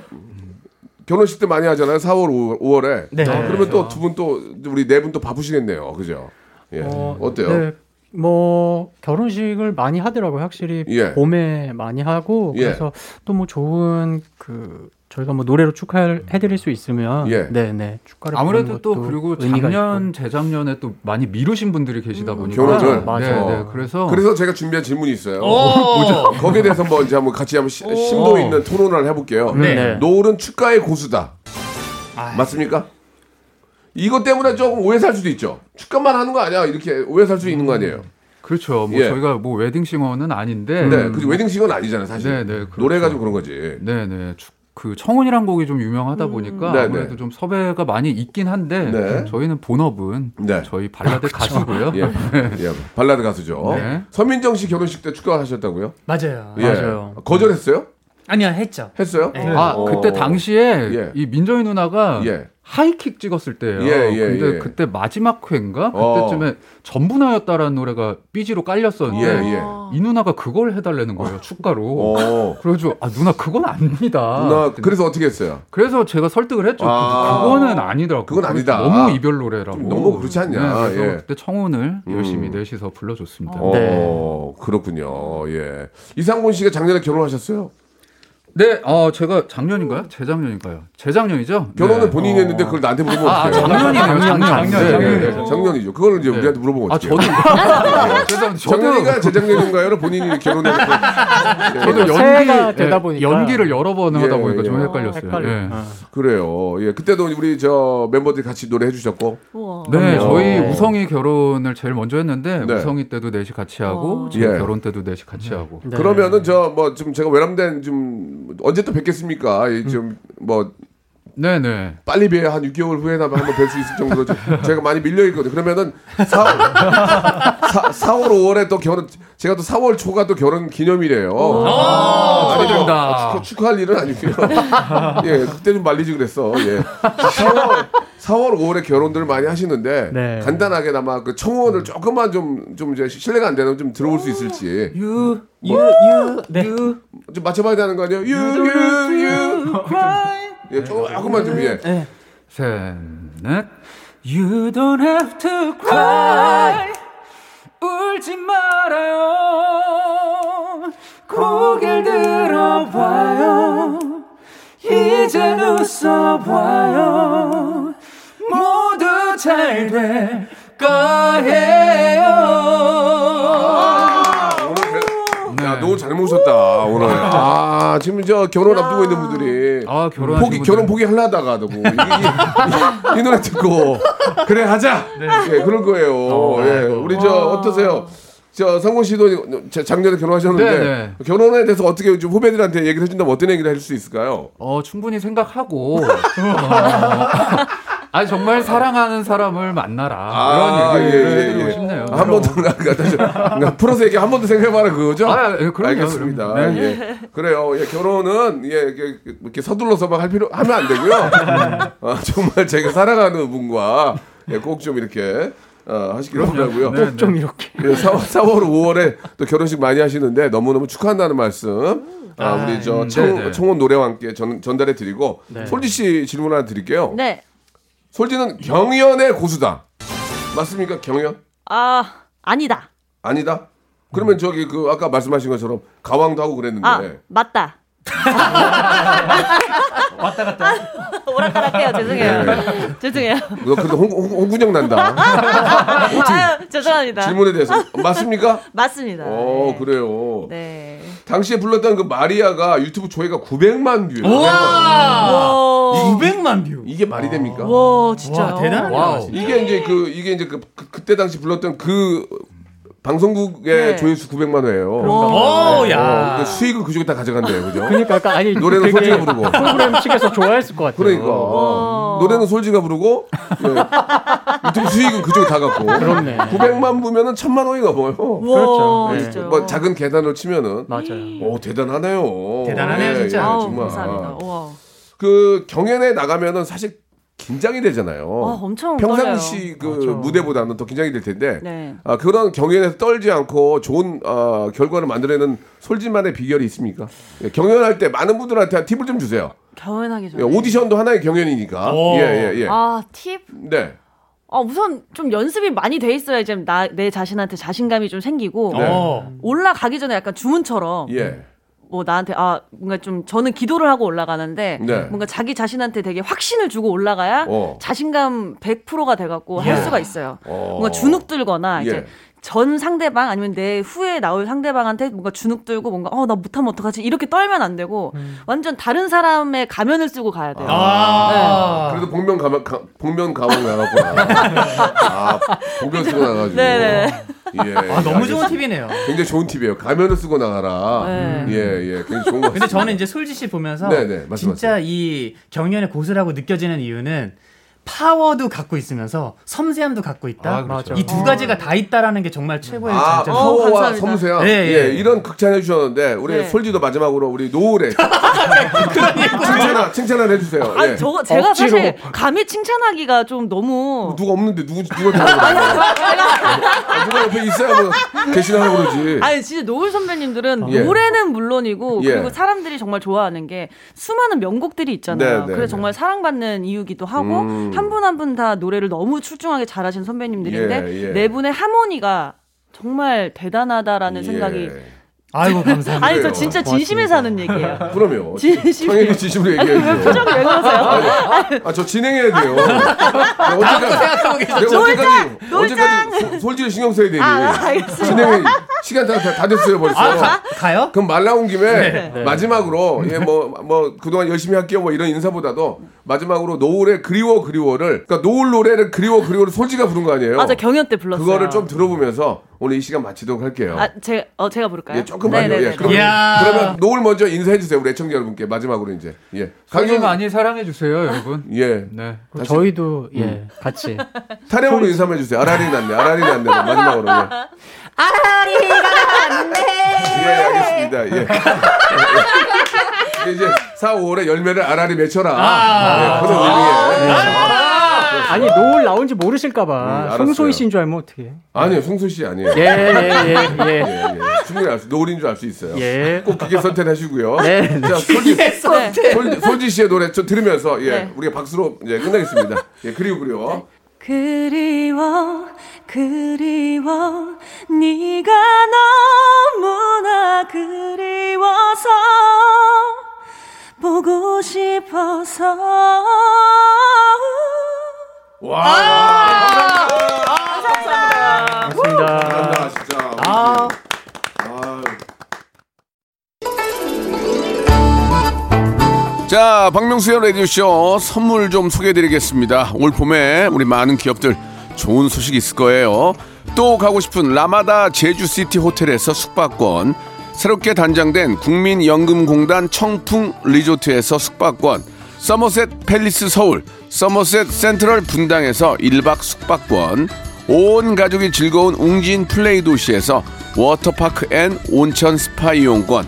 결혼식 때 많이 하잖아요. 4월, 5월, 에 네. 그러면 또 두 분 또 우리 네 분 또 바쁘시겠네요. 그죠? 예. 어, 어, 때요 네, 뭐 결혼식을 많이 하더라고요. 확실히 예. 봄에 많이 하고 예. 그래서 또뭐 좋은 그 저희가 뭐 노래로 축하를 해드릴 수 있으면 예. 네네 축가를 아무래도 또 그리고 작년 있고. 재작년에 또 많이 미루신 분들이 계시다 보니까 결혼을? 네, 맞아요. 네, 그래서 그래서 제가 준비한 질문이 있어요. 오. 거기에 대해서 한번 이제 한번 같이 한번 시- 심도 있는 토론을 해볼게요. 네. 노을은 축가의 고수다. 아. 맞습니까? 이것 때문에 조금 오해 살 수도 있죠. 축가만 하는 거 아니야? 이렇게 오해 살수 있는 거 아니에요? 그렇죠. 뭐 예. 저희가 뭐 wedding singer는 아닌데 네, 그 wedding singer는 아니잖아요, 사실. 네, 네, 그렇죠. 노래가 좀 그런 거지. 네, 네. 축- 그 청혼이란 곡이 좀 유명하다 보니까 네, 아무래도 네. 좀 섭외가 많이 있긴 한데 네. 저희는 본업은 네. 저희 발라드 가수고요. 예, 예, 발라드 가수죠. 네. 서민정 씨 결혼식 때 축가 하셨다고요? 맞아요. 예. 맞아요. 거절했어요? 아니요, 했죠. 했어요? 네. 아 어. 그때 당시에 예. 이 민정이 누나가 예. 하이킥 찍었을 때예요. 예, 예, 근데 예. 그때 마지막 회인가 어. 그때쯤에 전부 나였다라는 노래가 삐지로 깔렸었는데 예, 예. 이 누나가 그걸 해달라는 거예요 축가로. 어. 그래가지고 아 누나 그건 아닙니다. 누나 그래서 어떻게 했어요? 그래서 제가 설득을 했죠. 아. 그거는 아니더라고. 그건 아니다. 너무 이별 노래라고. 좀 너무 그렇지 않냐. 네, 그래서 예. 그때 청혼을 음. 열심히 넷이서 불러줬습니다. 어, 그렇군요. 예. 이상곤 씨가 작년에 결혼하셨어요? 네, 어 제가 작년인가요? 재작년인가요? 재작년이죠? 결혼은 네. 본인이 했는데 그걸 나한테 물어보면 아, 아, 어떡해요? 작년이네요. 작년, 네, 작년. 네, 네, 작년이죠. 그걸 이제 우리한테 물어보면 아, 어떡해요? 죄송합니다. 저도 작년인가 재작년인가요?를 본인이 결혼해서 저도 연기 되다 예, 보니까. 연기를 여러 번 하다 예, 보니까 좀 예. 헷갈렸어요. 헷갈려. 예. 아. 그래요. 예, 그때도 우리 저 멤버들이 같이 노래 해 주셨고. 우와. 네. 저희 우성이 결혼을 제일 먼저 했는데 네. 우성이 때도 넷이 같이 하고 어. 지금 예. 결혼 때도 넷이 같이 하고. 네. 그러면은 저뭐좀 제가 외람된 좀 언제 또 뵙겠습니까? 좀뭐 네, 네. 빨리 뵈야 한 6개월 후에나 한번 뵐 수 있을 정도로 좀 제가 많이 밀려 있거든요. 그러면은 4, 4, 월 5월에 또 결혼 제가 또 4월 초가 또 결혼 기념일이에요. 아, 뭐 축하드립니다. 축하- 축하할 일은 아니고요. 예, 그때 좀 말리지 그랬어. 예. 4월 4월 5월에 결혼들을 많이 하시는데 네. 간단하게나마 그 청혼을 조금만 좀 좀 이제 실례가 안 되면 좀 들어볼 수 있을지 유, 유, 유, 네. 유. 좀 맞춰봐야 되는 거 아니에요? 유유유 예, 조금만 좀 예. 네. 셋, 넷. You don't have to cry 울지 말아요 고개를 들어봐요 이젠 웃어봐요 모두 잘 될 거예요 너무 잘 모셨다 오늘. 아 지금 저 결혼 앞두고 있는 분들이 아, 결혼 포기 결혼 포기 하려다가도 이, 이, 이, 이 노래 듣고 그래 하자. 예, 그럴 거예요. 예, 우리 저 어떠세요? 저 성곤 씨도 자- 작년에 결혼하셨는데 네, 네. 결혼에 대해서 어떻게 좀 후배들한테 얘기를 해준다면 어떤 얘기를 할 수 있을까요? 어, 충분히 생각하고. 어, 아니, 정말 사랑하는 사람을 만나라. 이런 얘기를 해드리고 싶네요. 아, 한번더 나가 다시 그러니까 풀어서 얘기 한번더 생각해봐라 그거죠? 아, 예, 그럼요, 알겠습니다. 그럼요. 네. 예. 그래요. 예, 결혼은 예, 이렇게, 이렇게 서둘러서 막 할 필요 하면 안 되고요. 아, 정말 제가 사랑하는 분과 예, 꼭 좀 이렇게 어, 하시길 바라고요. 네, 꼭좀 이렇게. 예, 4월, 4월, 5월에 또 결혼식 많이 하시는데 너무너무 축하한다는 말씀. 아, 우리 저 음, 청, 네네. 청혼 노래와 함께 전, 전달해 드리고 네. 솔지 씨 질문 하나 드릴게요. 네. 솔지는 경연의 고수다. 맞습니까? 경연? 아, 아니다. 아니다. 그러면 저기 그 아까 말씀하신 것처럼 가왕도 하고 그랬는데 아, 맞다. 왔다 갔다. 오락가락해요. 죄송해요. 네. 죄송해요. 너 근데 홍, 홍, 홍군형 난다. 아유, 죄송합니다. 질문에 대해서 맞습니까? 맞습니다. 어 그래요. 네. 당시에 불렀던 그 마리아가 유튜브 조회가 900만 view. 와. 900만 view. 이게 말이 됩니까? 와. 진짜. 이게 이제 그 이게 이제 그, 그, 때 당시 불렀던 그 방송국의 네. 조회수 900만 회예요. 오, 야. 그 수익을 그쪽에 다 가져간대요, 그죠? 그러니까 약간 아니 노래는 솔직히 부르고. 프로그램 측에서 좋아했을 것 같아요. 그러니까 노래는 솔지가 부르고 예. 유튜브 수익은 그쪽에 다 갖고. 그렇네. 900만 부면은 천만 원이 넘어요. 와, 네. 뭐 작은 계단으로 치면은 맞아요. 오 대단하네요. 대단하네요, 진짜. 아우, 정말. 감사합니다. 와. 그 경연에 나가면은 사실 긴장이 되잖아요. 와, 엄청 평상시 그 맞아. 무대보다는 더 긴장이 될 텐데 네. 아, 그런 경연에서 떨지 않고 좋은 어, 결과를 만들어내는 솔지만의 비결이 있습니까? 예, 경연할 때 많은 분들한테 팁을 좀 주세요. 결혼하기 전에. 예, 오디션도 하나의 경연이니까. 오. 예, 예, 예. 아, 팁? 네. 아, 우선 좀 연습이 많이 돼 있어야 이제 나, 내 자신한테 자신감이 좀 생기고 네. 어. 올라가기 전에 약간 주문처럼 예. 뭐 나한테 아 뭔가 좀 저는 기도를 하고 올라가는데 네. 뭔가 자기 자신한테 되게 확신을 주고 올라가야 어. 자신감 100%가 돼갖고 할 수가 있어요. 어. 뭔가 주눅 들거나 예. 이제 전 상대방 아니면 내 후에 나올 상대방한테 뭔가 주눅 들고 뭔가 어 나 못하면 어떡하지 이렇게 떨면 안 되고 완전 다른 사람의 가면을 쓰고 가야 돼요. 아. 그래도 복면 가면 가, 복면 가방 나갔구나. 아, 복면 쓰고 나가지고. 네네. 예. 아, 너무 좋은. 팁이네요. 굉장히 좋은 팁이에요. 가면을 쓰고 나가라. 네. 예, 예. 굉장히 좋은 것 같습니다. 근데 저는 이제 솔지 씨 보면서 네네, 말씀하세요. 진짜 이 경연의 고수라고 느껴지는 이유는 파워도 갖고 있으면서 섬세함도 갖고 있다. 아, 그렇죠. 이두 가지가 다 있다라는 게 정말 최고의 아, 장점. 어, 파워와 감사합니다. 섬세함. 예, 예, 예. 이런 극찬해 주셨는데 우리 네. 솔지도 마지막으로 우리 노을에 칭찬 칭찬을 해주세요. 아니 예. 저 제가 억지로. 사실 감히 칭찬하기가 좀 너무 누가 없는데 누구 누가 들어가 누가 옆에 있어야 뭐 대신하라고 그러지. 아니 진짜 노을 선배님들은 예. 노래는 물론이고 예. 그리고 사람들이 정말 좋아하는 게 수많은 명곡들이 있잖아요. 네, 네, 그래서 네. 정말 사랑받는 이유기도 하고 음. 한 분 한 분 다 노래를 너무 출중하게 잘하신 선배님들인데 예, 예. 네 분의 하모니가 정말 대단하다라는 예. 생각이 아이고 감사합니다. 아니 저 진짜 진심에서 하는 얘기예요. 그럼요. 진심. 당연히 진심으로 얘기해야죠. 왜 표정이 왜 그러세요? 아, 저 진행해야 돼요. 언제까지, 생각하고 내가 계셨죠? 언제까지, 놀장! 언제까지 소- 솔직히 신경 써야 되니. 아, 알겠습니다. 진행해. 시간 다, 다, 다 됐어요, 벌써. 아, 가, 가요? 그럼 말 나온 김에 네. 마지막으로 예뭐뭐 그동안 열심히 할게요 뭐 이런 인사보다도 마지막으로 노을의 그리워 그리워를 그러니까 노을 노래를 그리워 그리워를 솔지가 부른 거 아니에요? 맞아 경연 때 불렀어요. 그거를 좀 들어보면서 오늘 이 시간 마치도록 할게요. 아, 제, 어, 제가 부를까요? 예, 조금만요. 네네네. 예, 그러면, 이야. 그러면 노을 먼저 인사해 주세요. 우리 애청자 여러분께 마지막으로 이제. 예. 강경 많이 사랑해 주세요, 여러분. 예. 네. 다시- 저희도 예 같이 타령으로 인사 한번 해 주세요. 아라리 났네. 아라리 났네. 마지막으로. 예. 아라리가 났네. 예, 알겠습니다. 예. 예. 이제 4, 5월에 열매를 아라리 맺혀라. 예, 그런 의미에. 아니 노을 나온지 모르실까봐 음. 송소희 씨인 줄 알면 어떻게? 아니요, 송수 씨 아니에요. 예, 예, 예, 예. 예, 예. 충분히 알 수, 노을인 줄 알 수 있어요. 예. 꼭 기계 선택하시고요. 네. 자, 솔지, 네. 솔, 솔지 씨의 노래 좀 들으면서, 예, 네. 우리가 박수로 이제 끝내겠습니다. 예, 그리고 그리워. 그리워 그리워 네가 너무나 그리워서 보고 싶어서 와! 반갑습니다. 감사합니다, 진짜. 아. 아유. 자, 박명수의 라디오쇼 선물 좀 소개해드리겠습니다. 올 봄에 우리 많은 기업들 좋은 소식 있을 거예요. 또 가고 싶은 라마다 제주시티 호텔에서 숙박권, 새롭게 단장된 국민연금공단 청풍 리조트에서 숙박권, 서머셋 팰리스 서울, 서머셋 센트럴 분당에서 1박 숙박권, 온 가족이 즐거운 웅진 플레이 도시에서 워터파크 and 온천 스파 이용권,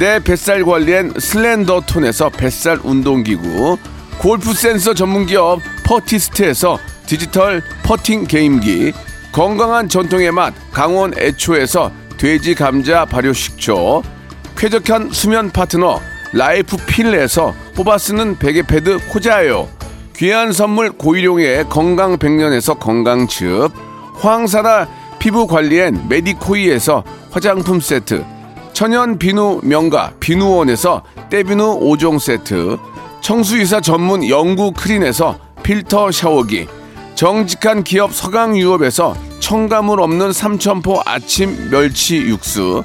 내 뱃살 관리엔 슬렌더 톤에서 뱃살 운동기구, 골프 센서 전문기업 퍼티스트에서 디지털 퍼팅 게임기, 건강한 전통의 맛 강원 애초에서 돼지 감자 발효 식초, 쾌적한 수면 파트너 라이프 필에서 뽑아 쓰는 베개 패드 코자요, 귀한 선물 고일용의 건강 백년에서 건강즙, 황사라 피부 관리엔 메디코이에서 화장품 세트, 천연 비누 명가 비누원에서 때비누 5종 세트, 청수이사 전문 영구 크린에서 필터 샤워기, 정직한 기업 서강유업에서 첨가물 없는 삼천포 아침 멸치 육수,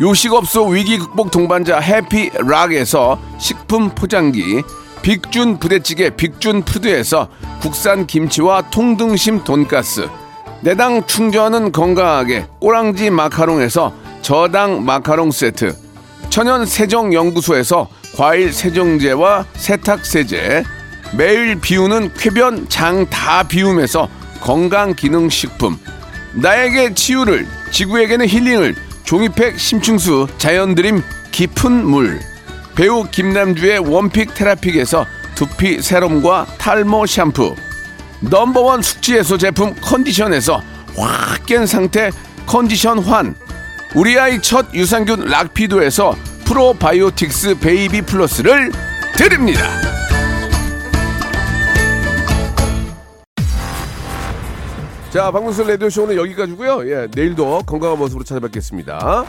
요식업소 위기 극복 동반자 해피락에서 식품 포장기, 빅준 부대찌개 빅준 푸드에서 국산 김치와 통등심 돈가스, 내당 충전은 건강하게 꼬랑지 마카롱에서 저당 마카롱 세트, 천연 세정 연구소에서 과일 세정제와 세탁 세제, 매일 비우는 쾌변 장 다 비움에서 건강 기능 식품, 나에게 치유를 지구에게는 힐링을 종이팩 심층수 자연드림 깊은 물. 배우 김남주의 one pick 테라픽에서 두피 세럼과 탈모 샴푸. number one 숙취해소 제품 컨디션에서 확 깬 상태 컨디션 환. 우리 아이 첫 유산균 락피도에서 프로바이오틱스 베이비 플러스를 드립니다. 자, 박문수 레디오 쇼는 여기까지고요. 예, 내일도 건강한 모습으로 찾아뵙겠습니다.